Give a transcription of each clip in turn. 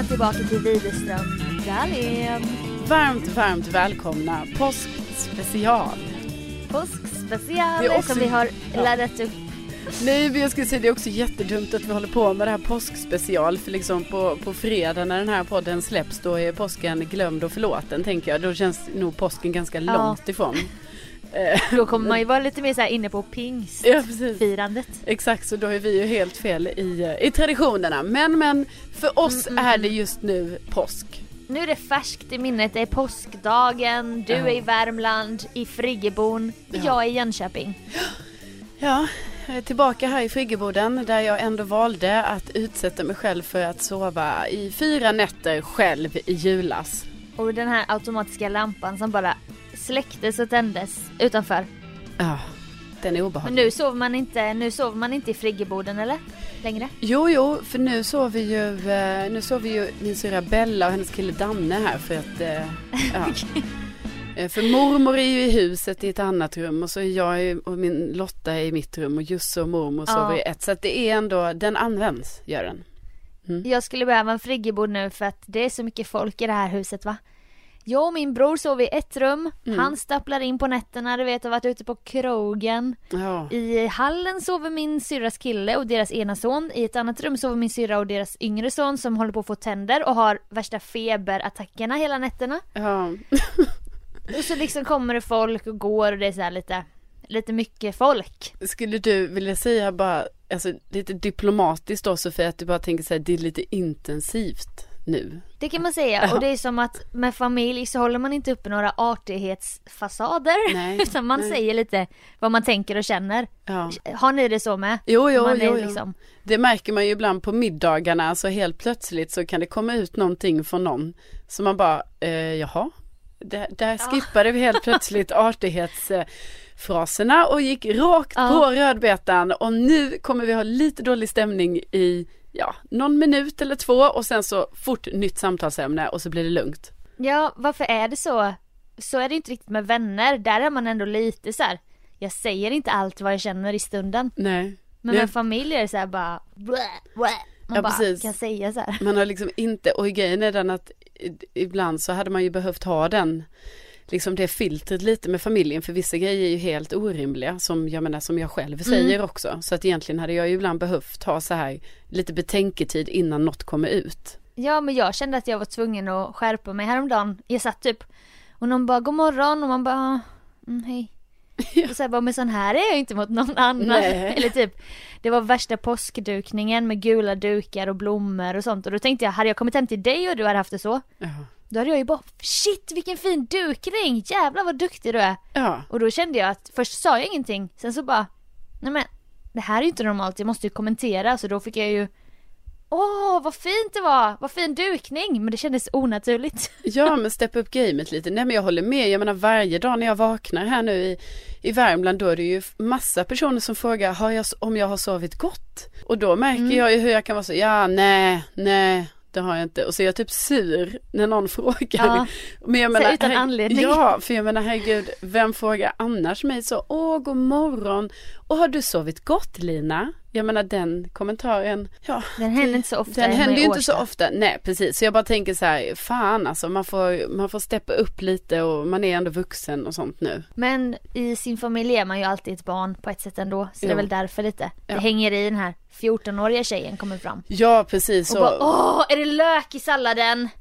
välkomna tillbaka till Widerström Dahlén. Varmt, varmt välkomna påskspecial. Påskspecial också- som vi har ja. laddat upp. Nej, men jag skulle säga det är också jättedumt att vi håller på med det här påskspecial. För liksom på, på fredag när den här podden släpps då är påsken glömd och förlåten tänker jag. Då känns nog påsken ganska Ja. långt ifrån. Eh, Då kommer man ju vara lite mer så inne på pingst. ja. Exakt, så då är vi ju helt fel i, eh, i traditionerna. Men, men för oss Mm, mm, är mm. det just nu påsk. Nu är det färskt i minnet, det är påskdagen, du Ja. är i Värmland, i Friggebon, Ja. jag är i Jönköping. Ja, jag är tillbaka här i friggeboden där jag ändå valde att utsätta mig själv för att sova i fyra nätter själv i julas. Och den här automatiska lampan som bara släcktes och tändes utanför. Ja, den är Men obehaglig. nu sover man inte, nu sover man inte i friggeboden eller? Längre? Jo, jo, för nu sover ju, eh, nu sover ju min syrra Bella och hennes kille Danne här för att, eh, ja. Eh, För mormor är ju i huset i ett annat rum och så är jag och min Lotta i mitt rum och Jusse och mormor Ja. sover i ett. Så att det är ändå, den används, gör den. Jag skulle behöva en friggebod nu för att det är så mycket folk i det här huset va? Jag och min bror sover i ett rum, Mm. han stapplar in på nätterna, du vet, har varit ute på krogen. Ja, I hallen sover min syrras kille och deras ena son. I ett annat rum sover min syrra och deras yngre son som håller på att få tänder och har värsta feberattackerna hela nätterna. ja. Och så liksom kommer det folk och går och det är så här lite, lite mycket folk. Skulle du vilja säga bara, alltså lite diplomatiskt då Sofie, att du bara tänker så här, det är lite intensivt nu. Det kan man säga Ja. och det är som att med familj så håller man inte uppe några artighetsfasader. Nej, Utan man nej. säger lite vad man tänker och känner. Ja. Har ni det så med? Jo, jo, jo, liksom, Det märker man ju ibland på middagarna, alltså helt plötsligt så kan det komma ut någonting från någon. Så man bara, eh, jaha, där, där skippade vi helt plötsligt artighetsfraserna och gick rakt Ja. på rödbetan och nu kommer vi ha lite dålig stämning i, ja, någon minut eller två och sen så fort nytt samtalsämne och så blir det lugnt. Ja, varför är det så? Så är det inte riktigt med vänner. Där är man ändå lite så här. Jag säger inte allt vad jag känner i stunden. Nej. Men med familj är det så här bara. Man Ja, bara precis. kan säga så här. Man har liksom inte, och grejen är den att ibland så hade man ju behövt ha den, liksom det filtret lite med familjen för vissa grejer är ju helt orimliga som jag menar som jag själv säger också. Så att egentligen hade jag ju ibland behövt ha så här lite betänketid innan något kommer ut. Ja men jag kände att jag var tvungen att skärpa mig häromdagen. Jag satt typ och någon bara god morgon och man bara mm, hej. Och så här, bara, men sån här är jag inte mot någon annan. Nej. Eller typ, det var värsta påskdukningen med gula dukar och blommor och sånt. Och då tänkte jag, hade jag kommit hem till dig och du hade haft det så. Ja. Då hade jag ju bara, shit vilken fin dukning, jävlar vad duktig du är. Ja, Och då kände jag att, först sa jag ingenting, sen så bara, nej men det här är ju inte normalt, jag måste ju kommentera. Så då fick jag ju, åh vad fint det var, vad fin dukning. Men det kändes onaturligt. ja men steppa upp gamet lite. Nej men jag håller med, jag menar varje dag när jag vaknar här nu i, i Värmland då är det ju massa personer som frågar har jag, om jag har sovit gott. Och då märker Mm. jag ju hur jag kan vara så, ja nej, nej. Det har jag inte. Och så är jag typ sur när någon frågar. Ja. Men jag Så menar, utan anledning. Ja, för jag menar herregud, vem frågar annars mig så, åh god morgon, och har du sovit gott Lina? Jag menar den kommentaren, ja. Den händer inte så ofta Den händer ju inte så ofta, nej precis. Så jag bara tänker så här, fan alltså man får, man får steppa upp lite och man är ändå vuxen och sånt nu. Men i sin familj är man ju alltid ett barn på ett sätt ändå. Så det är Jo. väl därför lite. Ja. Det hänger i den här 14-åriga tjejen kommer fram. Ja precis Och så. bara åh, är det lök i salladen?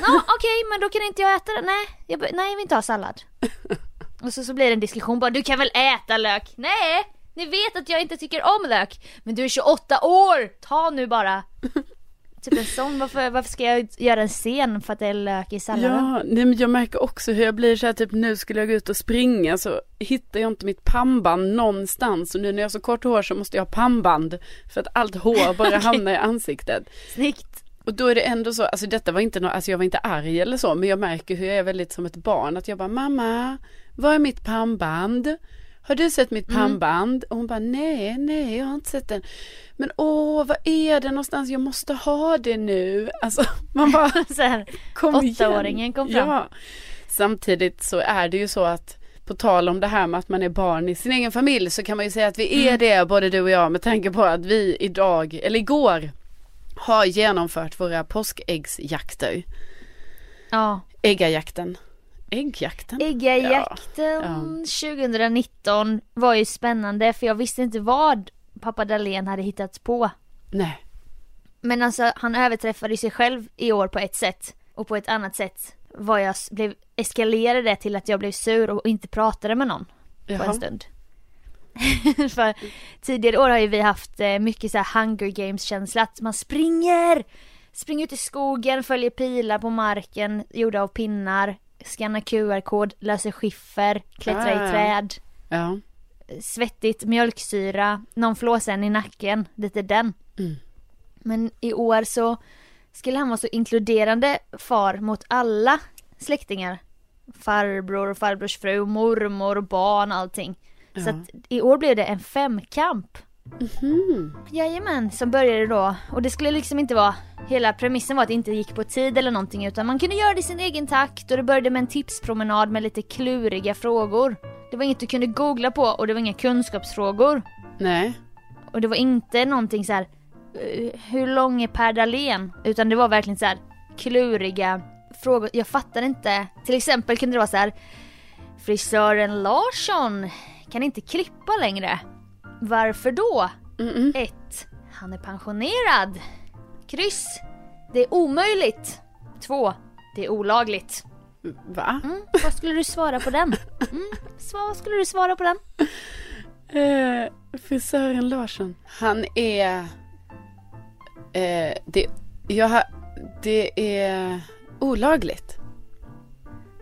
Ja okej men då kan inte jag äta det. Nej, jag, nej jag vill inte ha sallad. Och så, så blir det en diskussion bara du kan väl äta lök? Nej! Ni vet att jag inte tycker om lök. Men du är 28 år! Ta nu bara. Typ en sån, varför, varför ska jag göra en scen för att det är lök i salladen? Ja, nej men jag märker också hur jag blir så här typ nu skulle jag gå ut och springa så hittar jag inte mitt pannband någonstans och nu när jag har så kort hår så måste jag ha pannband för att allt hår bara hamnar i ansiktet. Snyggt. Och då är det ändå så, alltså detta var inte nå alltså jag var inte arg eller så men jag märker hur jag är väldigt som ett barn att jag bara mamma, var är mitt pannband? Har du sett mitt pannband? Och hon bara nej, nej jag har inte sett den. Men åh, vad är det någonstans? Jag måste ha det nu. Alltså man bara Så här, kom igen. Åttaåringen kom fram. Ja. Samtidigt så är det ju så att på tal om det här med att man är barn i sin egen familj så kan man ju säga att vi är Mm. det både du och jag med tanke på att vi idag, eller igår har genomfört våra påskäggsjakter. Ja. Äggajakten. Äggjakten? Äggajakten 2019 var ju spännande för jag visste inte vad pappa Dahlén hade hittat på. Nej. Men alltså han överträffade sig själv i år på ett sätt och på ett annat sätt var jag blev eskalerade det till att jag blev sur och inte pratade med någon på Jaha. en stund. För tidigare år har ju vi haft eh, mycket så här hunger games känsla att man springer, springer ut i skogen, följer pilar på marken gjorda av pinnar, skannar QR-kod, löser skiffer, klättrar Ah, i träd, Ja. svettigt, mjölksyra, någon flåsa en i nacken, lite den. Mm. Men i år så skulle han vara så inkluderande far mot alla släktingar. Farbror, farbrors fru, mormor, barn, allting. Så Ja. att i år blev det en femkamp. Mhm. Jajamän, som började då. Och det skulle liksom inte vara, hela premissen var att det inte gick på tid eller någonting utan man kunde göra det i sin egen takt och det började med en tipspromenad med lite kluriga frågor. Det var inget du kunde googla på och det var inga kunskapsfrågor. Nej. Och det var inte någonting så här. eh, hur lång är Per Dahlén? Utan det var verkligen så här kluriga frågor. Jag fattar inte. Till exempel kunde det vara så här. Frisören Larsson kan inte klippa längre. Varför då? Mm-mm. 1. Han är pensionerad. Kryss. Det är omöjligt. 2. Det är olagligt. Va? Mm, vad skulle du svara på den? Mm, vad skulle du svara på den? Eh, frisören Larsson. Han är... Eh, det, jag har, det är olagligt.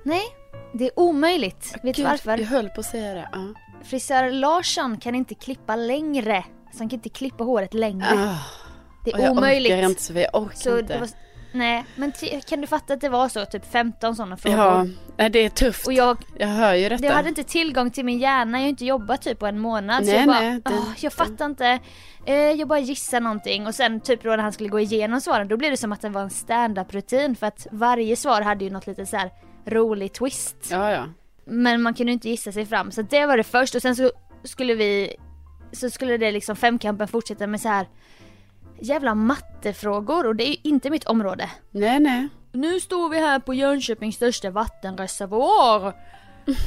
Nej, det är omöjligt. Vet du varför? Jag höll på att säga det. Ja. Frisör Larsson kan inte klippa längre. Så han kan inte klippa håret längre. Ah, det är jag omöjligt. orkar inte så jag orkar så inte. var, nej, men kan du fatta att det var så? Typ 15 sådana frågor. Ja, det är tufft. Och jag, Jag hör ju detta. jag hade inte tillgång till min hjärna, jag har inte jobbat typ på en månad. så Nej, jag bara, nej, det- "Åh, jag fattar inte. Eh, jag bara gissar någonting och sen typ då när han skulle gå igenom svaren då blev det som att det var en stand-up rutin för att varje svar hade ju något lite så här rolig twist. Ja, ja. Men man kunde inte gissa sig fram så det var det först och sen så skulle vi Så skulle det liksom femkampen fortsätta med så här Jävla mattefrågor och det är ju inte mitt område. Nej, nej. Nu står vi här på Jönköpings största vattenreservoar.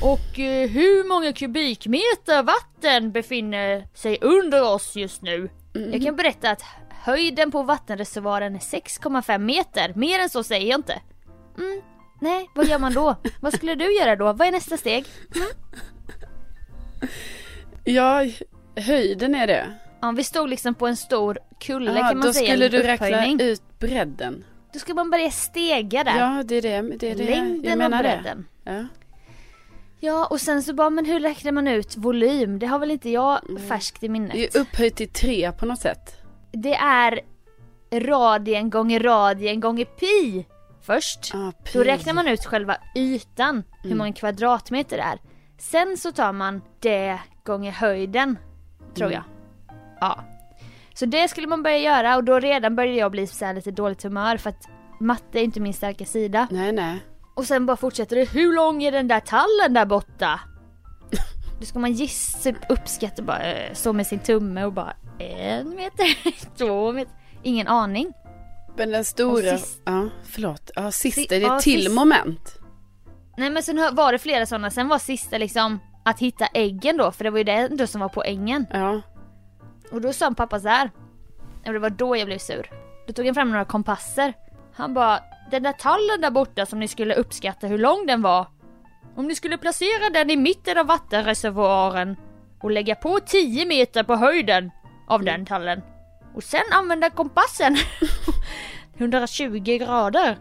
Och eh, hur många kubikmeter vatten befinner sig under oss just nu? Jag kan berätta att höjden på vattenreservoaren är 6,5 meter. Mer än så säger jag inte. Mm, nej, vad gör man då? vad skulle du göra då? Vad är nästa steg? Ja, höjden är det. Ja, vi stod liksom på en stor kulle Ja, kan man då säga. skulle en du räkna ut bredden. Då ska man börja stega där. Ja, det är det. det, är det. Längden jag och menar det. bredden. Ja. Ja och sen så bara, men hur räknar man ut volym? Det har väl inte jag färskt i minnet. Det är upphöjt till tre på något sätt. Det är radien gånger radien gånger pi först. Ah. Då räknar man ut själva ytan, hur Mm. många kvadratmeter det är. Sen så tar man det gånger höjden, tror Mm. jag. Ja. Så det skulle man börja göra och då redan började jag bli så här lite dåligt humör för att matte är inte min starka sida. Nej, nej. Och sen bara fortsätter det, hur lång är den där tallen där borta? Då ska man gissa, typ uppskatta bara, eh, stå med sin tumme och bara en meter, två meter, ingen aning. Men den stora, sist- ja förlåt, ja sista, Si- det är till sist- moment. Nej men sen var det flera sådana, sen var sista liksom att hitta äggen då, för det var ju det ändå som var poängen. Ja, Och då sa pappa så här. Och det var då jag blev sur. Då tog han fram några kompasser. Han bara, den där tallen där borta som ni skulle uppskatta hur lång den var. Om ni skulle placera den i mitten av vattenreservoaren och lägga på 10 meter på höjden av den tallen. Och sen använda kompassen 120 grader.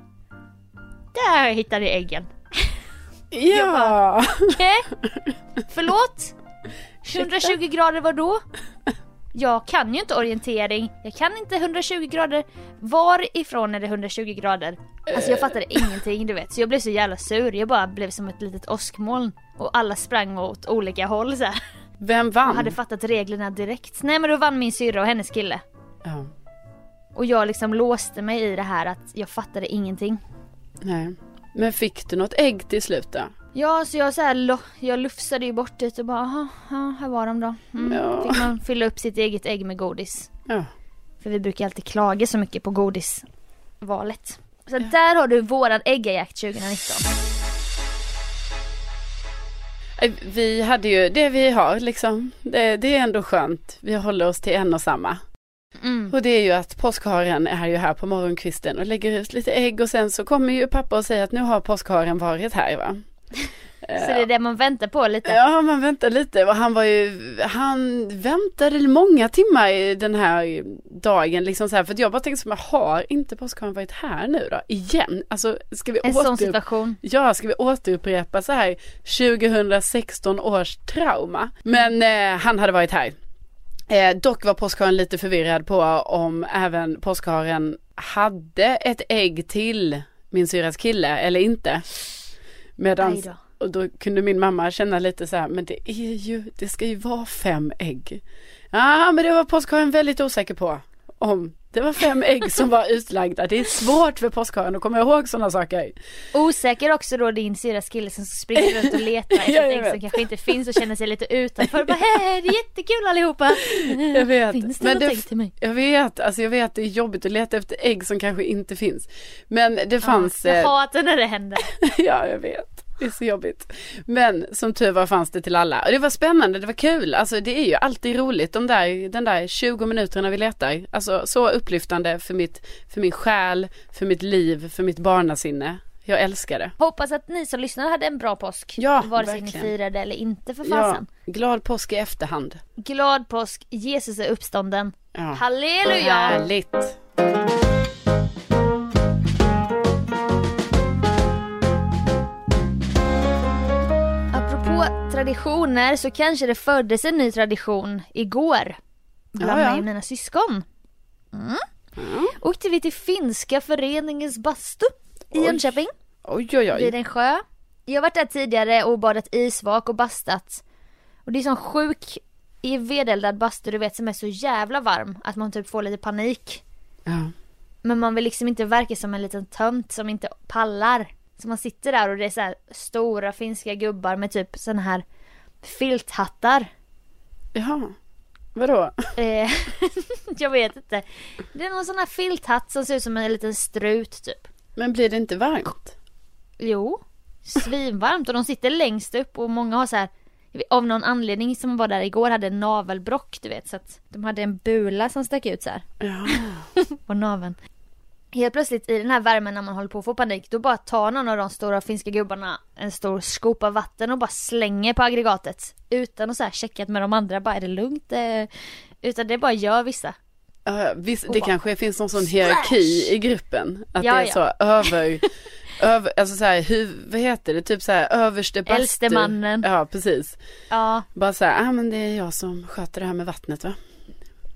Där hittade ni äggen. ja. Okej? Förlåt? 120 grader var då? Jag kan ju inte orientering, jag kan inte 120 grader. Varifrån är det 120 grader? Alltså jag fattade ingenting du vet, så jag blev så jävla sur. Jag bara blev som ett litet åskmoln. Och alla sprang åt olika håll så här. Vem Och vann? hade fattat reglerna direkt. Nej men då vann min syrra och hennes kille. Ja, Och jag liksom låste mig i det här att jag fattade ingenting. nej. Men fick du något ägg till slut då? Ja, så jag så här, jag lufsade ju bort det och bara, "Jaha, ja, här var de då. Mm. Ja. Fick man fylla upp sitt eget ägg med godis. Ja. För vi brukar alltid klaga så mycket på godisvalet. Så där har du våran äggajakt 2019. Eh, Vi hade ju det vi har liksom. Det, det är ändå skönt. Vi håller oss till en och samma. Mm. Och det är ju att påskharen är ju här på morgonkvisten och lägger ut lite ägg och sen så kommer ju pappa och säger att nu har påskharen varit här va. Så det är det man väntar på lite. Ja, man väntar lite och han var ju, han väntade många timmar i den här dagen liksom så här för att jag bara tänkte så här, har inte påskharen varit här nu då? Igen? Alltså ska vi En sån återup- situation. Ja, ska vi återupprepa så här 2016 års trauma? Men eh, han hade varit här. Eh, dock var påskharen lite förvirrad på om även påskharen hade ett ägg till min syras kille eller inte. Medan, och då kunde min mamma känna lite så här, men det är ju, det ska ju vara fem ägg. Ja, men det var påskharen väldigt osäker på. Om det var fem ägg som var utlagda. Det är svårt för påskharen att komma ihåg sådana saker. Osäker också då din syrras kille som springer runt och letar efter Ja, ägg som kanske inte finns och känner sig lite utanför. Bara, hej, det är jättekul allihopa. Jag vet. Finns det Men något det- ägg till mig? Jag vet, alltså jag vet det är jobbigt att leta efter ägg som kanske inte finns. Men det fanns, Ja, jag eh, hatar när det händer. ja jag vet. Det är så jobbigt. Men som tur var fanns det till alla. Och det var spännande, det var kul. Alltså det är ju alltid roligt de där, den där 20 minuterna vi letar. Alltså så upplyftande för, mitt, för min själ, för mitt liv, för mitt barnasinne. Jag älskar det. Hoppas att ni som lyssnar hade en bra påsk. Ja, Vare sig verkligen. ni firade eller inte för Ja, fasen. glad påsk i efterhand. Glad påsk, Jesus är uppstånden. Ja. Halleluja! Härligt. Traditioner så kanske det föddes en ny tradition igår. Bland Ja, ja. mig och mina syskon. Mm. Åkte vi till finska föreningens bastu i Oj. Jönköping. Oj oj vid oj. en sjö. Jag har varit där tidigare och badat isvak och bastat. Och det är sån sjuk i vedeldad bastu du vet som är så jävla varm att man typ får lite panik. Ja. Men man vill liksom inte verka som en liten tönt som inte pallar. Så man sitter där och det är så här stora finska gubbar med typ såna här filthattar. Jaha. Vadå? Eh, jag vet inte. Det är någon sån här filthatt som ser ut som en liten strut typ. Men blir det inte varmt? Jo, svinvarmt och de sitter längst upp och många har så här av någon anledning som var där igår hade en navelbrock du vet så att de hade en bula som stack ut så här Ja. på naveln. Helt plötsligt i den här värmen när man håller på att få panik då bara tar någon av de stora finska gubbarna en stor skopa vatten och bara slänger på aggregatet utan att så här checkat med de andra bara är det lugnt? Eh, Utan det bara gör vissa. Ja, visst, det bara, kanske finns någon sån hierarki i gruppen. Att Ja, det är ja. så över, över alltså så här, huv, vad heter det, typ så här överste bastu. Äldste mannen. Ja, precis. Ja, Bara så här, ah, men det är jag som sköter det här med vattnet va?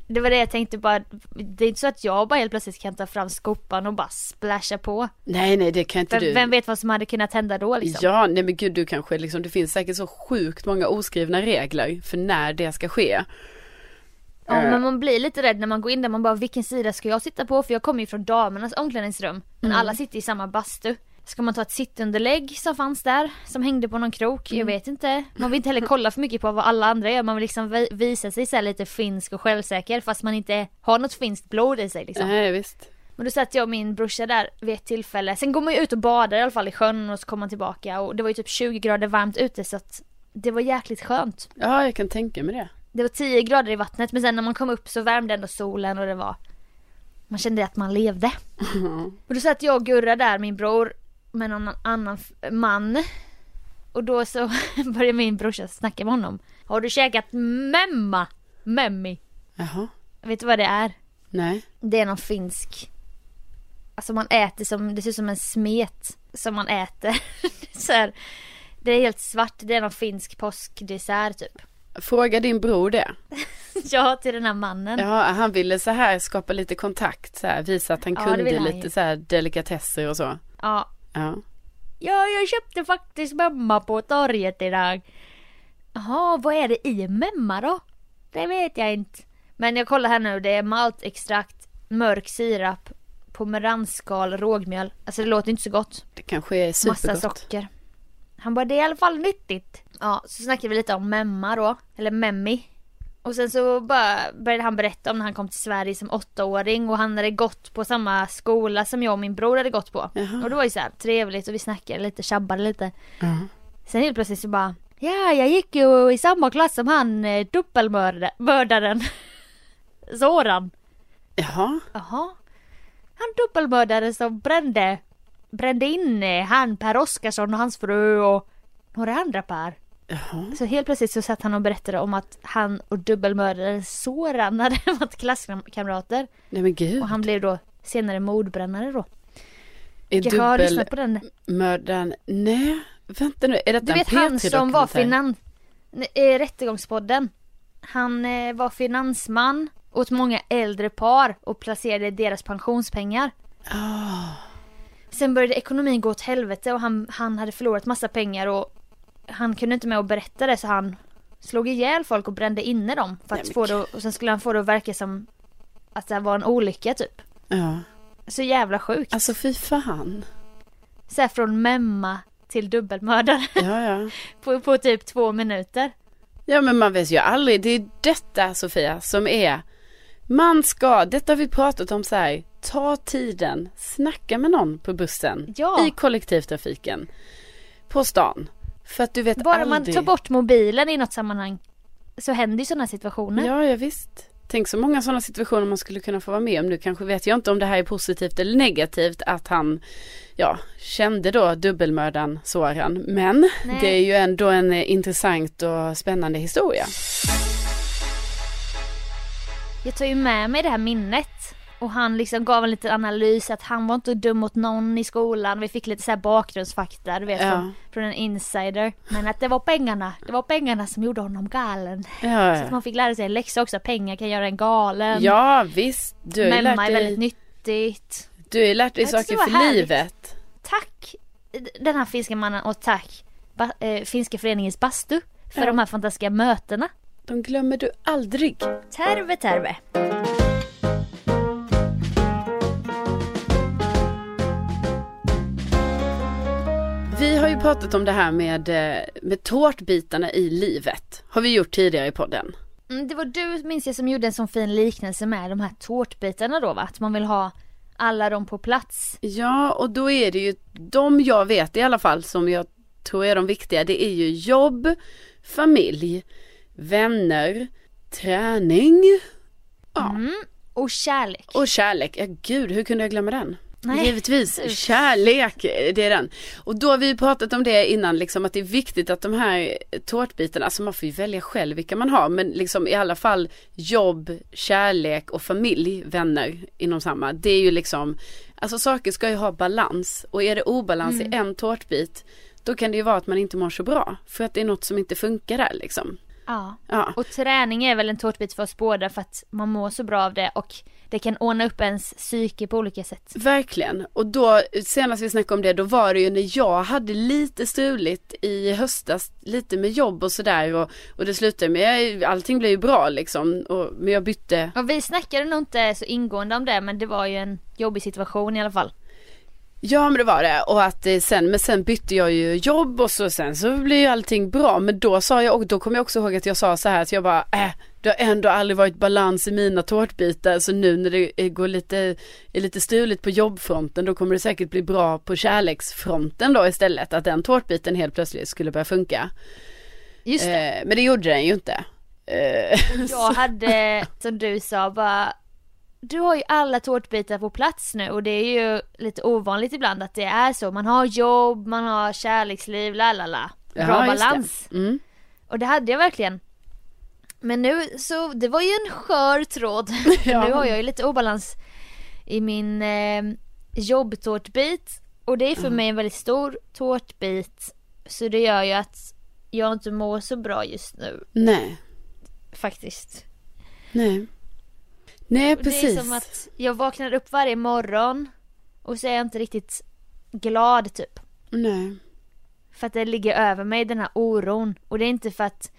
Det var det jag tänkte bara. Det är inte så att jag bara helt plötsligt kan ta fram skopan och bara splasha på. Nej, nej, det kan inte Vem, du. vem vet vad som hade kunnat hända då liksom? Ja, nej men gud du kanske liksom, det finns säkert så sjukt många oskrivna regler för när det ska ske. Ja Eh. men man blir lite rädd när man går in där, man bara vilken sida ska jag sitta på? För jag kommer ju från damernas omklädningsrum. Men Mm. alla sitter i samma bastu. Ska man ta ett sittunderlägg som fanns där, som hängde på någon krok? Mm. Jag vet inte. Man vill inte heller kolla för mycket på vad alla andra gör. Man vill liksom vi- visa sig så lite finsk och självsäker fast man inte har något finskt blod i sig liksom. Nej, visst. Men då satt jag och min brorsa där vid ett tillfälle. Sen går man ju ut och badar i alla fall i sjön och så kommer man tillbaka och det var ju typ 20 grader varmt ute så att det var jäkligt skönt. Ja, jag kan tänka mig det. Det var 10 grader i vattnet men sen när man kom upp så värmde ändå solen och det var Man kände att man levde. Och då satt jag och Gurra där, min bror, med någon annan man. Och då så började min brorsa snacka med honom. Har du käkat memma? Memmi? Jaha, Vet du vad det är? nej. Det är någon finsk Alltså man äter som, det ser ut som en smet som man äter. så här, det är helt svart, det är någon finsk påskdessert typ. Fråga din bror det. Ja, till den här mannen. Ja, han ville så här skapa lite kontakt, så här, visa att han Ja, kunde han lite ju. så här delikatesser och så. Ja. Ja. Ja, jag köpte faktiskt memma på torget idag. Jaha, vad är det i memma då? Det vet jag inte. Men jag kollar här nu, det är maltextrakt, mörk sirap, pomeransskal, rågmjöl. Alltså det låter inte så gott. Det kanske är Massa supergott. socker. Han bara, det är i alla fall nyttigt. Ja, så snackade vi lite om memma då. Eller memmi. Och sen så bara började han berätta om när han kom till Sverige som åttaåring och han hade gått på samma skola som jag och min bror hade gått på. Jaha. Och det var ju så här trevligt och vi snackade lite, tjabbade lite. Ja. Sen helt plötsligt så bara Ja, jag gick ju i samma klass som han eh, dubbelmördaren. Soran. Jaha. Jaha. Han dubbelmördaren som brände, brände in eh, han Per Oskarsson och hans fru och några andra par. Jaha. Så helt plötsligt så satt han och berättade om att han och dubbelmördaren Soran hade varit klasskamrater. Nej men gud. Och han blev då senare mordbrännare då. är Jag har lyssnat på den. dubbelmördaren, nej, vänta nu, är detta Du vet en han som var P3-dokumentär? finans... Eh, Rättegångspodden. Han eh, var finansman åt många äldre par och placerade deras pensionspengar. Ah, Sen började ekonomin gå åt helvete och han, han hade förlorat massa pengar och han kunde inte med att berätta det så han slog ihjäl folk och brände inne dem. För Nej, att men få det, och sen skulle han få det att verka som att det var en olycka typ. ja. Så jävla sjukt. Alltså fy fan. Så här från memma till dubbelmördare Ja, ja. på, på typ två minuter. Ja men man vet ju aldrig, det är detta Sofia som är man ska, detta har vi pratat om så här, ta tiden, snacka med någon på bussen, Ja. i kollektivtrafiken, på stan. För att du vet Bara man aldrig. tar bort mobilen i något sammanhang så händer ju sådana situationer. Ja, ja visst. Tänk så många sådana situationer man skulle kunna få vara med om. Nu kanske vet jag inte om det här är positivt eller negativt att han, ja, kände då dubbelmördaren Soran. Men Nej. det är ju ändå en eh, intressant och spännande historia. Jag tar ju med mig det här minnet. Och han liksom gav en liten analys att han var inte dum mot någon i skolan. Vi fick lite så här bakgrundsfakta, du vet Ja. från, från en insider. Men att det var pengarna, det var pengarna som gjorde honom galen. Så Ja, att man fick lära sig en läxa också, pengar kan göra en galen. ja visst. Du har Memma lärt är väldigt dig, nyttigt. du har ju lärt dig saker för härligt. livet. Tack den här finska mannen och tack ba, eh, Finska föreningens bastu för Ja. de här fantastiska mötena. De glömmer du aldrig. Terve terve. Vi pratat om det här med, eh, med tårtbitarna i livet. Har vi gjort tidigare i podden. Mm, det var du minns jag som gjorde en sån fin liknelse med de här tårtbitarna då va? Att man vill ha alla dem på plats. Ja, och då är det ju de jag vet i alla fall som jag tror är de viktiga. Det är ju jobb, familj, vänner, träning ja, Mm. Och kärlek. och kärlek. Ja, gud, hur kunde jag glömma den? Nej. Givetvis, kärlek, det är den. Och då har vi pratat om det innan, liksom att det är viktigt att de här tårtbitarna, alltså man får ju välja själv vilka man har, men liksom i alla fall jobb, kärlek och familj, vänner inom samma. Det är ju liksom, alltså saker ska ju ha balans och är det obalans i en tårtbit, då kan det ju vara att man inte mår så bra, för att det är något som inte funkar där liksom. Ja. Ja, Och träning är väl en tårtbit för oss båda för att man mår så bra av det och det kan ordna upp ens psyke på olika sätt. Verkligen. Och då, senast vi snackade om det, då var det ju när jag hade lite struligt i höstas, lite med jobb och sådär och, och det slutade med, allting blev ju bra liksom, och, men jag bytte, Och vi snackade nog inte så ingående om det men det var ju en jobbig situation i alla fall. Ja men det var det, och att eh, sen, men sen bytte jag ju jobb och så sen så blev ju allting bra, men då sa jag, och då kommer jag också ihåg att jag sa så här att jag bara, äh, det har ändå aldrig varit balans i mina tårtbitar, så nu när det eh, går lite, är lite stuligt på jobbfronten, då kommer det säkert bli bra på kärleksfronten då istället, att den tårtbiten helt plötsligt skulle börja funka. Just det. Eh, men det gjorde den ju inte. Eh, Jag hade, som du sa, bara Du har ju alla tårtbitar på plats nu och det är ju lite ovanligt ibland att det är så. Man har jobb, man har kärleksliv, la la la. Bra just det. balans. mm. Och det hade jag verkligen. Men nu så, det var ju en skör tråd. Ja. Nu har jag ju lite obalans i min eh, jobbtårtbit. Och det är för mig en väldigt stor tårtbit. Så det gör ju att jag inte mår så bra just nu Nej, faktiskt. nej. Nej, Det precis. är som att jag vaknar upp varje morgon och så är jag inte riktigt glad typ. Nej. För att det ligger över mig den här oron. Och det är inte för att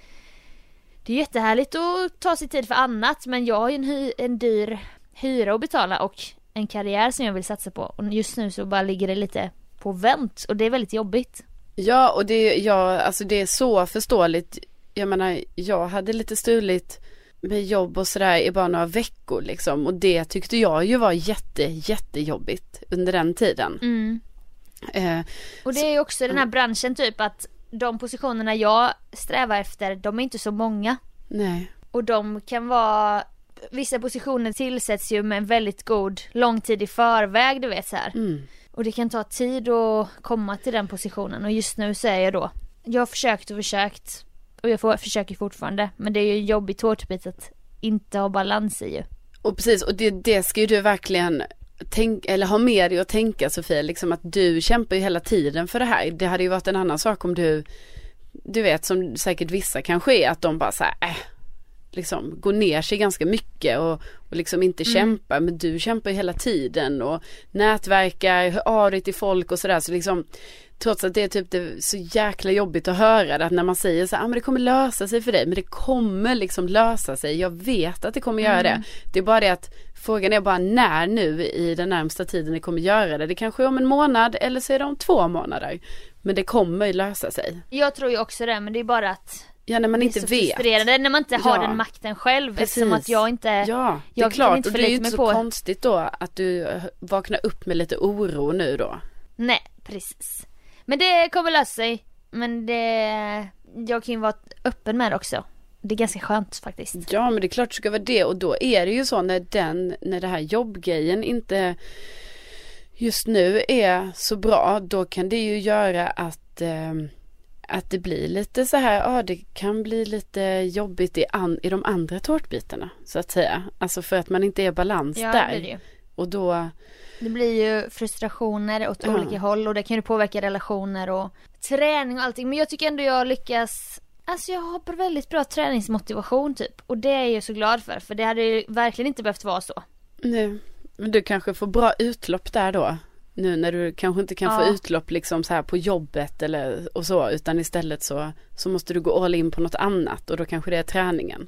det är jättehärligt att ta sig tid för annat men jag har ju en, hy- en dyr hyra att betala och en karriär som jag vill satsa på. Och just nu så bara ligger det lite på vänt och det är väldigt jobbigt. Ja, och det, ja, alltså det är så förståeligt. Jag menar, jag hade lite stuligt med jobb och sådär i bara några veckor liksom. Och det tyckte jag ju var jätte, jättejobbigt under den tiden. Mm. Eh, Och det är ju också den här branschen typ att de positionerna jag strävar efter, de är inte så många. nej. Och de kan vara, vissa positioner tillsätts ju med en väldigt god lång tid i förväg du vet så här. Mm. Och det kan ta tid att komma till den positionen och just nu så är jag då, jag har försökt och försökt och jag får, försöker fortfarande men det är ju en jobbig tårtbit att inte ha balans i ju. Och precis, och det, det ska ju du verkligen tänk, eller ha med dig att tänka Sofia, liksom att du kämpar ju hela tiden för det här. Det hade ju varit en annan sak om du, du vet som säkert vissa kanske är, att de bara så här, äh, liksom går ner sig ganska mycket och, och liksom inte kämpar, men du kämpar ju hela tiden och nätverkar, hör av dig till folk och sådär, så liksom Trots att det är typ det så jäkla jobbigt att höra det, att när man säger så här, ah, men det kommer lösa sig för dig, men det kommer liksom lösa sig, jag vet att det kommer göra det. Det är bara det att frågan är bara när nu i den närmsta tiden det kommer göra det. Det kanske är om en månad eller så är det om två månader. Men det kommer ju lösa sig. Jag tror ju också det men det är bara att Ja när man inte vet. frustrerande när man inte har Ja. den makten själv Precis. eftersom att jag inte Ja, det är klart. och det är ju inte så på- konstigt då att du eh, vaknar upp med lite oro nu då. Nej, precis. Men det kommer lösa sig. Men det, jag kan ju vara öppen med det också. Det är ganska skönt faktiskt. Ja men det är klart det ska vara det och då är det ju så när den, när det här jobbgrejen inte just nu är så bra då kan det ju göra att eh, att det blir lite så här, ja det kan bli lite jobbigt i, an, i de andra tårtbitarna så att säga. Alltså för att man inte är balans Ja, det där. det ju. Och då, Det blir ju frustrationer åt Ja. olika håll och det kan ju påverka relationer och träning och allting. Men jag tycker ändå jag lyckas Alltså jag har väldigt bra träningsmotivation typ. Och det är jag så glad för. För det hade ju verkligen inte behövt vara så. nej, men du kanske får bra utlopp där då. Nu när du kanske inte kan Ja. få utlopp liksom så här på jobbet eller och så utan istället så, så måste du gå all in på något annat och då kanske det är träningen.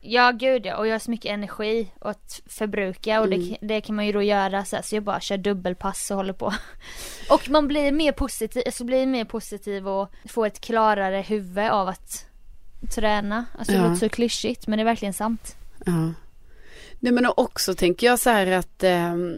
Ja gud ja, och jag har så mycket energi att förbruka och Mm. det, det kan man ju då göra så, här, så jag bara kör dubbelpass och håller på. Och man blir mer positiv, alltså blir mer positiv och får ett klarare huvud av att träna. Alltså det Ja. låter så klyschigt men det är verkligen sant. Ja. Nej men också tänker jag så här att ehm,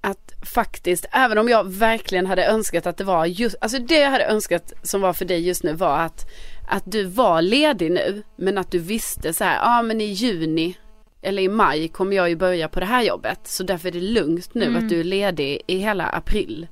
att faktiskt, även om jag verkligen hade önskat att det var just, alltså det jag hade önskat som var för dig just nu var att, att du var ledig nu, men att du visste så här, ja men i juni eller i maj kommer jag ju börja på det här jobbet, så därför är det lugnt nu Mm. att du är ledig i hela april.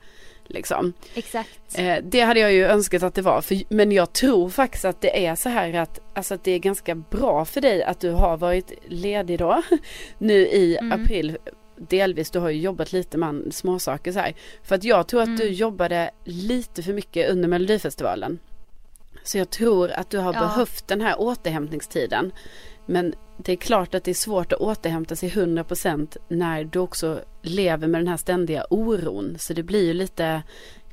Liksom. Exakt. Eh, det hade jag ju önskat att det var. För, men jag tror faktiskt att det är så här att, alltså att det är ganska bra för dig att du har varit ledig då. Nu i Mm. april. Delvis, du har ju jobbat lite med småsaker så här. För att jag tror att du Mm. jobbade lite för mycket under Melodifestivalen. Så jag tror att du har Ja. behövt den här återhämtningstiden. Men det är klart att det är svårt att återhämta sig 100% när du också lever med den här ständiga oron. Så det blir ju lite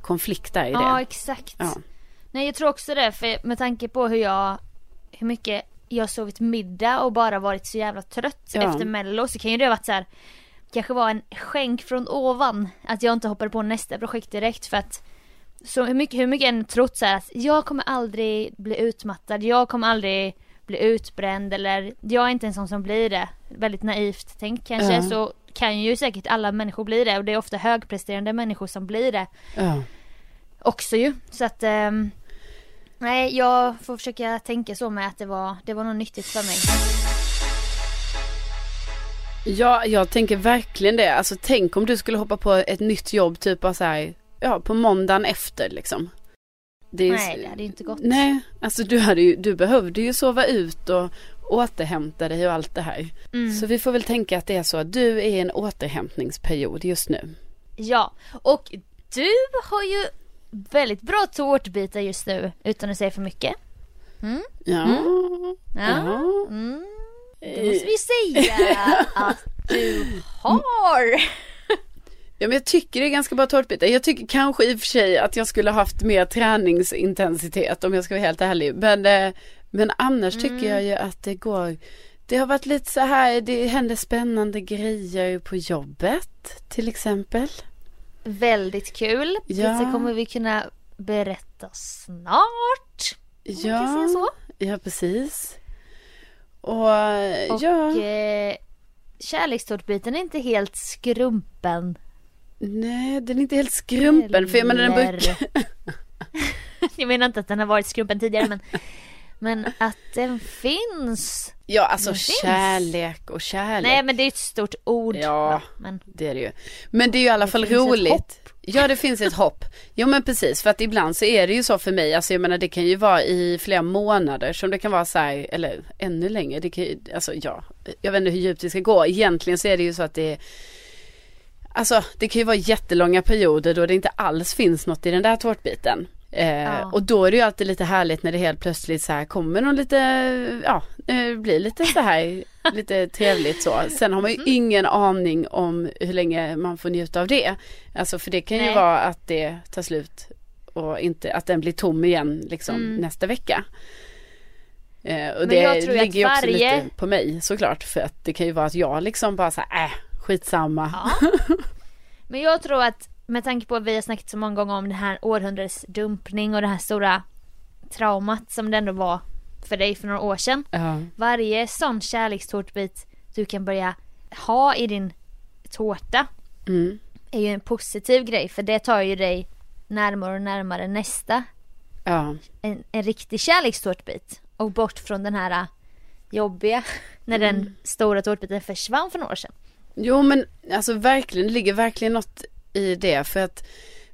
konflikt där i Ja det. exakt. Ja. Nej jag tror också det för med tanke på hur jag, hur mycket jag har sovit middag och bara varit så jävla trött Ja. efter mello så kan ju det ha varit så här. Kanske vara en skänk från ovan att jag inte hoppade på nästa projekt direkt för att så hur mycket, hur mycket jag än trott så här att jag kommer aldrig bli utmattad, jag kommer aldrig bli utbränd eller jag är inte en sån som blir det. Väldigt naivt tänkt kanske Ja. så kan ju säkert alla människor bli det och det är ofta högpresterande människor som blir det Ja. också ju. Så att ehm, Nej jag får försöka tänka så med att det var, det var något nyttigt för mig. ja, jag tänker verkligen det. Alltså tänk om du skulle hoppa på ett nytt jobb typ bara så här, ja på måndagen efter liksom. Det Nej det hade ju inte gått. Nej, alltså du, hade ju, du behövde ju sova ut och återhämta dig och allt det här. Mm. Så vi får väl tänka att det är så att du är i en återhämtningsperiod just nu. Ja, och du har ju väldigt bra tårtbitar just nu utan att säga för mycket. Mm. Ja. Ja. Ja. Mm. Då måste vi säga att du har. Ja men jag tycker det är ganska bra tårtbitar. Jag tycker kanske i och för sig att jag skulle haft mer träningsintensitet om jag ska vara helt ärlig. Men, eh, men annars Mm. tycker jag ju att det går. Det har varit lite så här, det händer spännande grejer på jobbet till exempel. Väldigt kul. Ja. Det kommer vi kunna berätta snart. Ja, ja precis. Och, eh, Och ja, eh, kärlekstårtbiten är inte helt skrumpen. Nej den är inte helt skrumpen för jag menar den Eller- brukar, Jag menar inte att den har varit skrumpen tidigare men, men att den finns. ja alltså Den finns. kärlek och kärlek. Nej men det är ett stort ord. Ja. Men Det är det ju. Men det är ju i alla fall roligt. Ja det finns ett hopp. Jo men precis för att ibland så är det ju så för mig. Alltså jag menar det kan ju vara i flera månader som det kan vara så här, eller ännu längre. Det kan ju, alltså ja, jag vet inte hur djupt vi ska gå. Egentligen så är det ju så att det är Alltså det kan ju vara jättelånga perioder då det inte alls finns något i den där tårtbiten. Eh, Ja. Och då är det ju alltid lite härligt när det helt plötsligt så här kommer någon lite, ja, blir lite så här, lite trevligt så. Sen har man ju Mm. ingen aning om hur länge man får njuta av det. Alltså för det kan ju Nej. vara att det tar slut och inte, att den blir tom igen liksom Mm. nästa vecka. Eh, och Men det ligger ju också varje- lite på mig såklart för att det kan ju vara att jag liksom bara så här, äh, skitsamma. Ja. Men jag tror att med tanke på att vi har snackat så många gånger om den här århundradets dumpning och det här stora traumat som det ändå var för dig för några år sedan. Ja. Varje sån kärlekstårtbit du kan börja ha i din tårta Mm. är ju en positiv grej för det tar ju dig närmare och närmare nästa. Ja. En, en riktig kärlekstårtbit och bort från den här äh, jobbiga när den stora tårtbiten försvann för några år sedan. Jo men alltså verkligen, det ligger verkligen något i det för att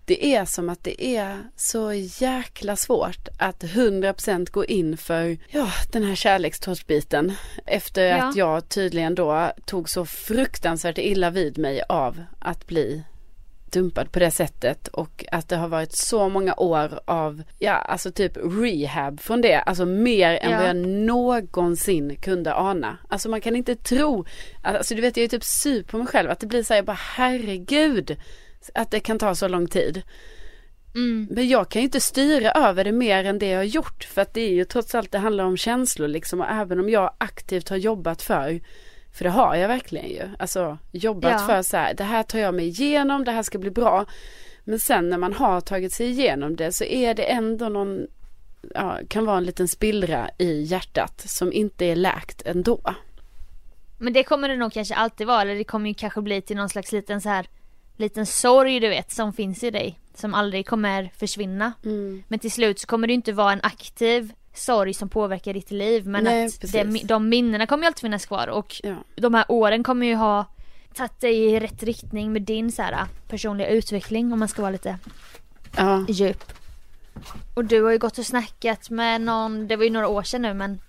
det är som att det är så jäkla svårt att 100% gå in för ja, den här kärlekstårtbiten. Efter Ja. att jag tydligen då tog så fruktansvärt illa vid mig av att bli dumpad på det sättet och att det har varit så många år av, ja alltså typ rehab från det, alltså mer än Ja. vad jag någonsin kunde ana. Alltså man kan inte tro, alltså du vet jag är typ sur på mig själv att det blir så här, jag bara herregud att det kan ta så lång tid. Mm. Men jag kan ju inte styra över det mer än det jag har gjort för att det är ju trots allt det handlar om känslor liksom och även om jag aktivt har jobbat för för det har jag verkligen ju. Alltså jobbat Ja. för så här, det här tar jag mig igenom, det här ska bli bra. Men sen när man har tagit sig igenom det så är det ändå någon, ja, kan vara en liten spillra i hjärtat som inte är läkt ändå. Men det kommer det nog kanske alltid vara, eller det kommer ju kanske bli till någon slags liten så här liten sorg du vet som finns i dig som aldrig kommer försvinna. Mm. Men till slut så kommer det inte vara en aktiv sorg som påverkar ditt liv men Nej, att det, de minnena kommer ju alltid finnas kvar och Ja. de här åren kommer ju ha tagit dig i rätt riktning med din så här personliga utveckling om man ska vara lite Ja. djup. Och du har ju gått och snackat med någon, det var ju några år sedan nu men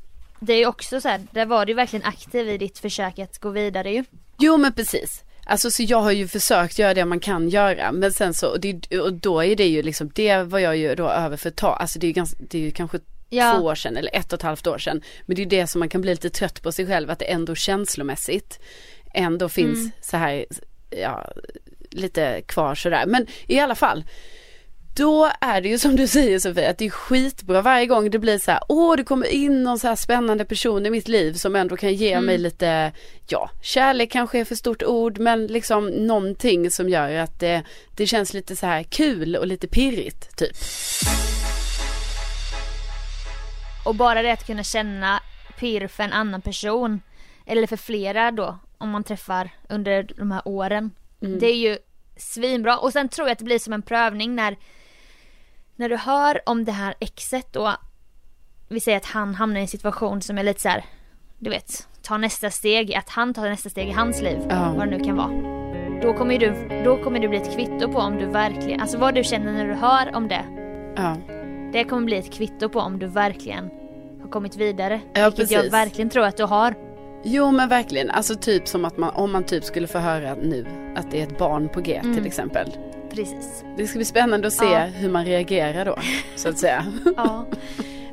det är ju också så här, där var du ju verkligen aktiv i ditt försök att gå vidare ju. Jo men precis. Alltså så jag har ju försökt göra det man kan göra men sen så och, det, och då är det ju liksom det var jag ju då över för ett tag, alltså det är ju ganska, det är ju kanske Ja. två år sedan eller ett och ett halvt år sedan. Men det är ju det som man kan bli lite trött på sig själv att det ändå känslomässigt ändå finns Mm. så här, ja lite kvar sådär. Men i alla fall då är det ju som du säger Sofie att det är skitbra varje gång det blir så här, åh det kommer in någon så här spännande person i mitt liv som ändå kan ge mig lite, ja kärlek kanske är för stort ord men liksom någonting som gör att det, det känns lite så här kul och lite pirrigt typ. Och bara det att kunna känna pirr för en annan person eller för flera då om man träffar under de här åren. Det är ju svinbra och sen tror jag att det blir som en prövning när när du hör om det här exet då vi säger att han hamnar i en situation som är lite så här, du vet, ta nästa steg, att han tar nästa steg i hans liv, Ja. vad det nu kan vara. Då kommer ju du, då kommer det bli ett kvitto på om du verkligen, alltså vad du känner när du hör om det. Ja, Det kommer bli ett kvitto på om du verkligen har kommit vidare. Ja, vilket jag precis. verkligen tror att du har. jo men verkligen, alltså typ som att man, om man typ skulle få höra nu att det är ett barn på G till exempel. Precis. Det ska bli spännande att se Ja. hur man reagerar då, så att säga. Ja.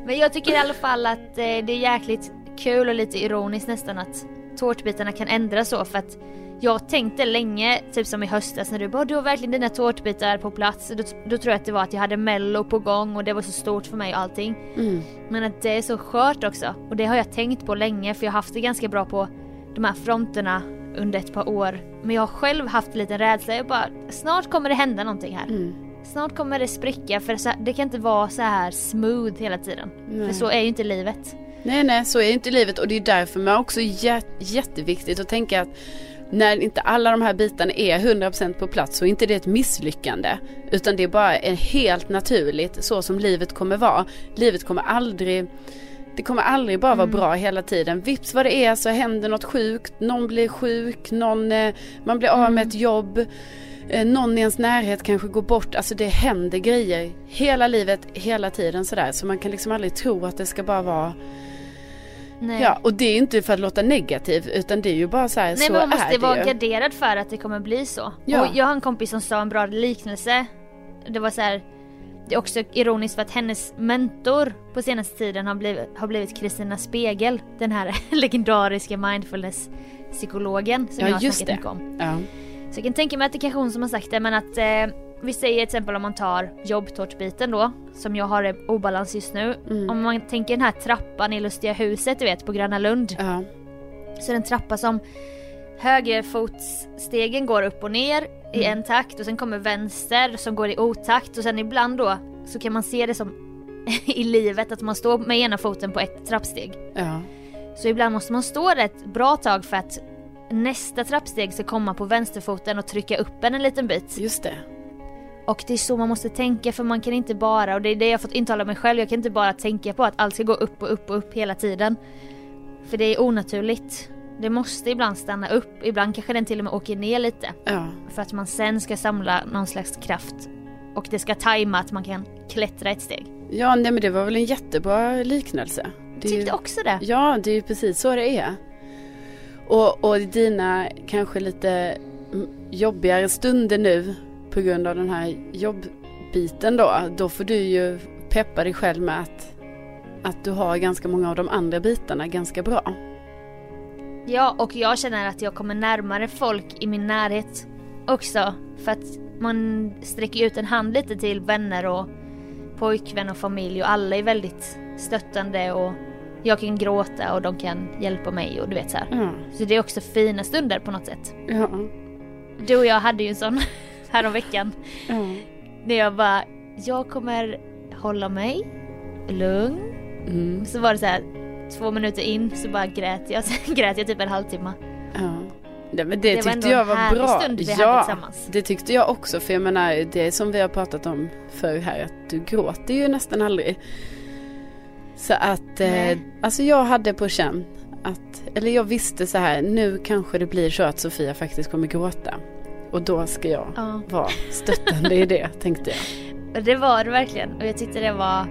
Men jag tycker i alla fall att eh, det är jäkligt kul och lite ironiskt nästan att tårtbitarna kan ändras så för att jag tänkte länge, typ som i höstas när du bara du har verkligen dina tårtbitar på plats. Då, då tror jag att det var att jag hade mello på gång och det var så stort för mig och allting. Mm. Men att det är så skört också. Och det har jag tänkt på länge för jag har haft det ganska bra på de här fronterna under ett par år. Men jag har själv haft lite rädsla. Jag bara, snart kommer det hända någonting här. Mm. Snart kommer det spricka för det kan inte vara så här smooth hela tiden. Nej. För så är ju inte livet. Nej, nej, så är inte livet och det är därför man också jät- jätteviktigt att tänka att när inte alla de här bitarna är 100% på plats så är inte det ett misslyckande. Utan det är bara en helt naturligt så som livet kommer vara. Livet kommer aldrig det kommer aldrig bara vara bra hela tiden. Vips vad det är så händer något sjukt. Någon blir sjuk, någon, eh, man blir av med ett jobb. Eh, någon i ens närhet kanske går bort. Alltså det händer grejer hela livet, hela tiden sådär. Så man kan liksom aldrig tro att det ska bara vara Nej. Ja, och det är inte för att låta negativ utan det är ju bara så här, Nej så men man måste det vara ju. garderad för att det kommer bli så. Ja. Och jag har en kompis som sa en bra liknelse. Det var så här. Det är också ironiskt för att hennes mentor på senaste tiden har blivit, har blivit Kristina Spegel. Den här legendariska mindfulness-psykologen som Ja, jag har snackat det. mycket om. Ja. Så jag kan tänka mig att det kanske är hon som har sagt det men att eh, vi säger till exempel om man tar jobbtårtbiten då, som jag har i obalans just nu. Mm. Om man tänker den här trappan i Lustiga huset du vet på Gröna Lund. Ja. Så är det en trappa som högerfotsstegen går upp och ner i Mm. en takt och sen kommer vänster som går i otakt och sen ibland då så kan man se det som i livet att man står med ena foten på ett trappsteg. ja. Så ibland måste man stå ett bra tag för att nästa trappsteg ska komma på vänsterfoten och trycka upp en en liten bit. Just det. Och det är så man måste tänka för man kan inte bara, och det är det jag fått intala mig själv, jag kan inte bara tänka på att allt ska gå upp och upp och upp hela tiden. För det är onaturligt. Det måste ibland stanna upp, ibland kanske den till och med åker ner lite. Ja. För att man sen ska samla någon slags kraft. Och det ska tajma att man kan klättra ett steg. Ja, nej men det var väl en jättebra liknelse. Det är ju- Tyckte också det. Ja, det är ju precis så det är. Och, och dina kanske lite jobbigare stunder nu på grund av den här jobbbiten då. Då får du ju peppa dig själv med att, att du har ganska många av de andra bitarna ganska bra. Ja, och jag känner att jag kommer närmare folk i min närhet också. För att man sträcker ut en hand lite till vänner och pojkvän och familj och alla är väldigt stöttande och jag kan gråta och de kan hjälpa mig och du vet så här. Ja, Så det är också fina stunder på något sätt. ja, Du och jag hade ju en sån häromveckan. ja. När jag bara, jag kommer hålla mig lugn. Mm, Så var det så här två minuter in så bara grät jag. Sen grät jag typ en halvtimme. ja. Nej, men det, Det var tyckte jag en var härlig bra. stund vi hade ja, tillsammans. det tyckte jag också. För jag menar, det som vi har pratat om förr här, att du gråter ju nästan aldrig. Så att, eh, alltså jag hade på känn att, eller jag visste så här, nu kanske det blir så att Sofia faktiskt kommer gråta. Och då ska jag Ja. vara stöttande i det, tänkte jag. Det var det verkligen. Och jag tyckte det var,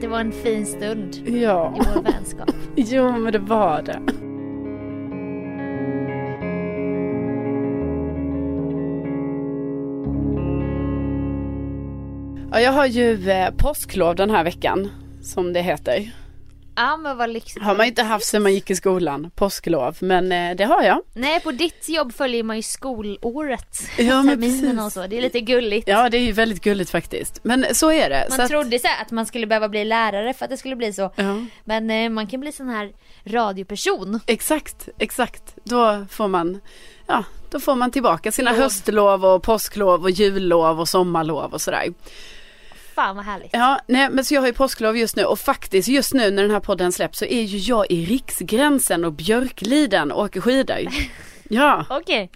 det var en fin stund i Ja, vår vänskap. jo men det var det. Ja, jag har ju eh, påsklov den här veckan, som det heter. Ja men vad lyxigt. Har man inte haft sedan man gick i skolan, påsklov, men eh, det har jag. Nej på ditt jobb följer man ju skolåret. Ja, men Terminen precis. och så. Det är lite gulligt. Ja, det är ju väldigt gulligt faktiskt. Men så är det. Man så att, trodde så här att man skulle behöva bli lärare för att det skulle bli så. ja, Men eh, man kan bli sån här radioperson. exakt, exakt. Då får man, ja, då får man tillbaka sina Lov. höstlov och påsklov och jullov och sommarlov och sådär. Fan vad härligt. Ja, nej men så jag har ju påsklov just nu och faktiskt just nu när den här podden släpps så är ju jag i Riksgränsen och Björkliden och åker skidor. Ja, Okej.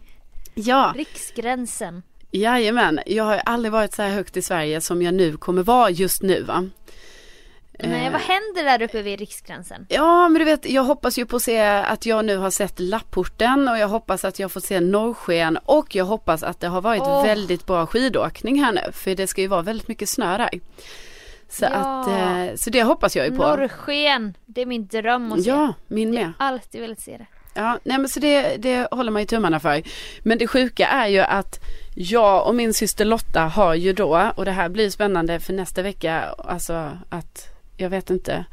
ja, Riksgränsen. jajamän. Jag har aldrig varit så här högt i Sverige som jag nu kommer vara just nu va. Nej, Eh, vad händer där uppe vid Riksgränsen? Ja, men du vet, jag hoppas ju på att se att jag nu har sett Lapporten och jag hoppas att jag får se norrsken och jag hoppas att det har varit Åh. väldigt bra skidåkning här nu, för det ska ju vara väldigt mycket snö där. Så Ja. att, eh, så det hoppas jag ju på. Norrsken. Det är min dröm att se. Ja, min Jag med. har alltid velat se det. Ja, nej men så det, det håller man ju tummarna för. Men det sjuka är ju att jag och min syster Lotta har ju då, och det här blir spännande för nästa vecka, alltså att jag vet inte,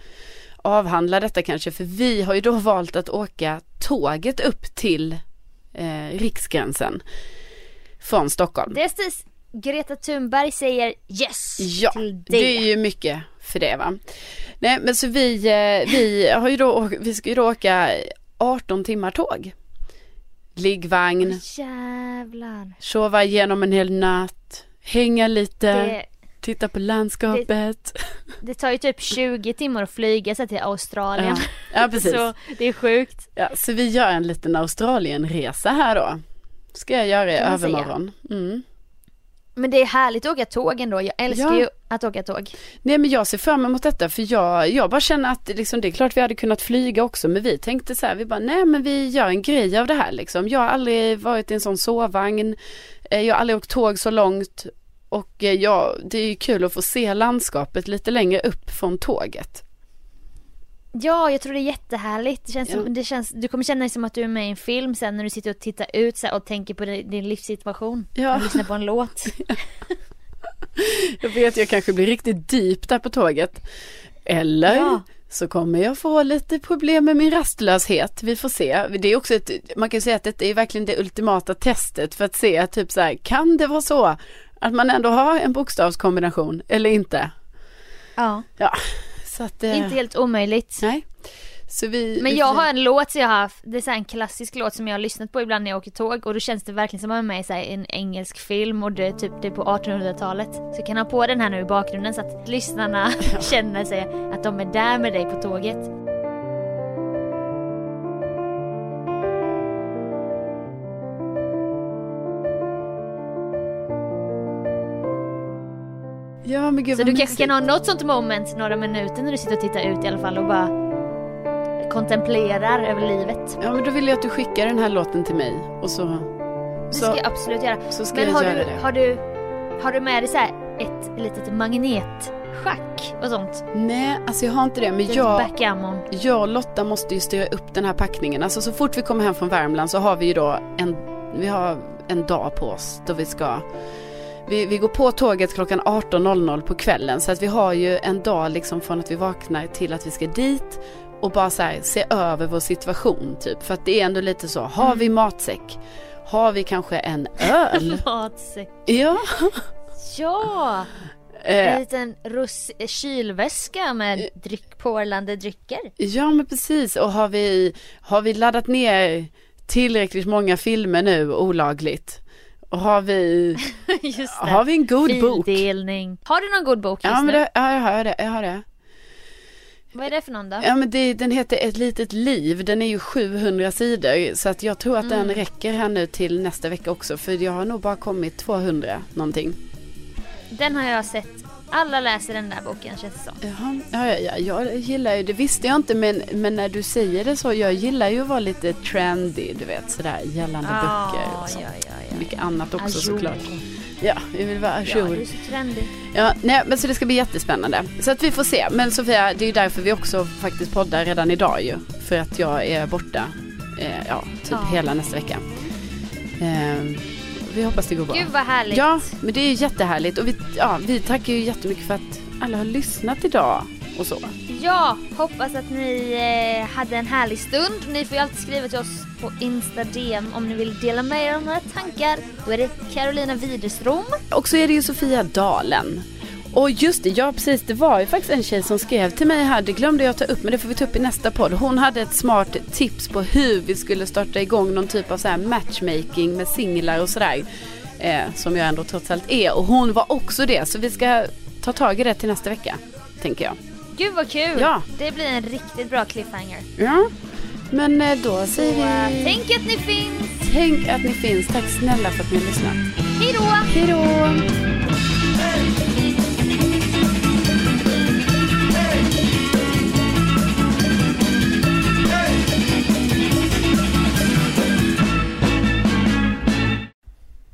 avhandla detta kanske, för vi har ju då valt att åka tåget upp till eh, Riksgränsen från Stockholm. Det är stis. Greta Thunberg säger yes Ja, till det. det är ju mycket för det va. Nej men så vi, eh, vi har ju då, vi ska ju då åka 18 timmar tåg. Liggvagn, Jävlar. sova igenom en hel natt, hänga lite. Det, Titta på landskapet. Det tar ju typ 20 timmar att flyga sig till Australien. Ja, ja precis. Så det är sjukt. Ja, så vi gör en liten Australienresa här då. Ska jag göra i övermorgon. Mm. Men det är härligt att åka tåg ändå. Jag älskar Ja. ju att åka tåg. Nej men jag ser fram emot detta för jag, jag bara känner att liksom, det är klart vi hade kunnat flyga också men vi tänkte så här, vi bara nej men vi gör en grej av det här liksom. Jag har aldrig varit i en sån sovvagn, Eh, jag har aldrig åkt tåg så långt och eh, ja, det är ju kul att få se landskapet lite längre upp från tåget. Ja, jag tror det är jättehärligt. Det känns Ja. som, det känns, du kommer känna dig som att du är med i en film sen när du sitter och tittar ut så här, och tänker på din, din livssituation. Ja. Och lyssnar på en låt. Jag vet jag kanske blir riktigt deep där på tåget. Eller Ja. så kommer jag få lite problem med min rastlöshet. Vi får se. Det är också ett, man kan säga att det är verkligen det ultimata testet för att se typ så här, kan det vara så att man ändå har en bokstavskombination eller inte? Ja, Ja, så att det... inte helt omöjligt. Nej. Så vi, Men jag har en låt som jag har haft, det är så en klassisk låt som jag har lyssnat på ibland när jag åker tåg och då känns det verkligen som jag är med i så en engelsk film och det är typ det är på 1800-talet. Så jag kan ha på den här nu i bakgrunden så att lyssnarna känner sig att de är där med dig på tåget. Ja men gud Så du kanske kan ha något sånt moment några minuter när du sitter och tittar ut i alla fall och bara kontemplerar över livet. Ja men då vill jag att du skickar den här låten till mig och så, Det så, ska jag absolut göra. så ska Men jag har göra du, det. har du, har du med dig så här ett litet magnetschack och sånt? Nej alltså jag har inte det men Typ jag backgammon. Jag och Lotta måste ju styra upp den här packningen. Alltså så fort vi kommer hem från Värmland så har vi ju då en, vi har en dag på oss då vi ska vi, vi går på tåget klockan 18.00 på kvällen så att vi har ju en dag liksom från att vi vaknar till att vi ska dit och bara så här, se över vår situation typ. För att det är ändå lite så, har vi matsäck? Har vi kanske en öl? Matsäck. ja. Ja! En Eh, liten russ, eh, kylväska med dryck, porlande drycker. Ja men precis och har vi, har vi laddat ner tillräckligt många filmer nu olagligt? Har vi, har vi en god bok? Fildelning. Har du någon god bok just Ja men nu? det, ja, jag har det, jag har det. Vad är det för någon då? Ja men det, den heter Ett litet liv, den är ju 700 sidor så att jag tror att Mm. den räcker här nu till nästa vecka också för jag har nog bara kommit 200 någonting. Den har jag sett. Alla läser den där boken känns det som. Jaha, ja, ja, ja, jag gillar ju, det visste jag inte men, men när du säger det så, jag gillar ju att vara lite trendy, du vet sådär gällande böcker och sånt. ja, ja, ja. Mycket annat också Ajour. såklart. Ja, jag vill vara Ja, ajour. du är så trendig. Ja, nej, men så det ska bli jättespännande. Så att vi får se. Men Sofia, det är ju därför vi också faktiskt poddar redan idag ju. För att jag är borta, eh, ja, typ Ja. hela nästa vecka. Eh, vi hoppas det går bra. Gud vad härligt. Ja, men det är ju jättehärligt. Och vi, ja, vi tackar ju jättemycket för att alla har lyssnat idag och så. Ja, hoppas att ni eh, hade en härlig stund. Ni får ju alltid skriva till oss på Insta DM om ni vill dela med er av några tankar. Då är det Carolina Widerström. Och så är det ju Sofia Dalen. Och just det, ja precis, det var ju faktiskt en tjej som skrev till mig här, det glömde jag ta upp men det får vi ta upp i nästa podd. Hon hade ett smart tips på hur vi skulle starta igång någon typ av så här matchmaking med singlar och sådär. Eh, som jag ändå trots allt är. Och hon var också det, så vi ska ta tag i det till nästa vecka, tänker jag. Gud vad kul! Ja. Det blir en riktigt bra cliffhanger. Ja, men eh, då säger vi tänk att ni finns. tänk att ni finns. Tack snälla för att ni har lyssnat. Hej då! Hej då!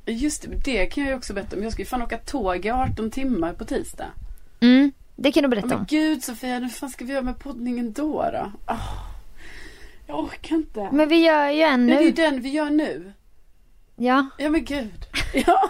Just det, det kan jag ju också berätta om. Jag ska ju fan åka tåg i 18 timmar på tisdag. Mm, det kan du berätta Men om. gud Sofia, hur fan ska vi göra med poddningen då då? Ah, jag orkar inte. Men vi gör ju en Men det är nu. den vi gör nu. Ja. Ja men gud. Ja.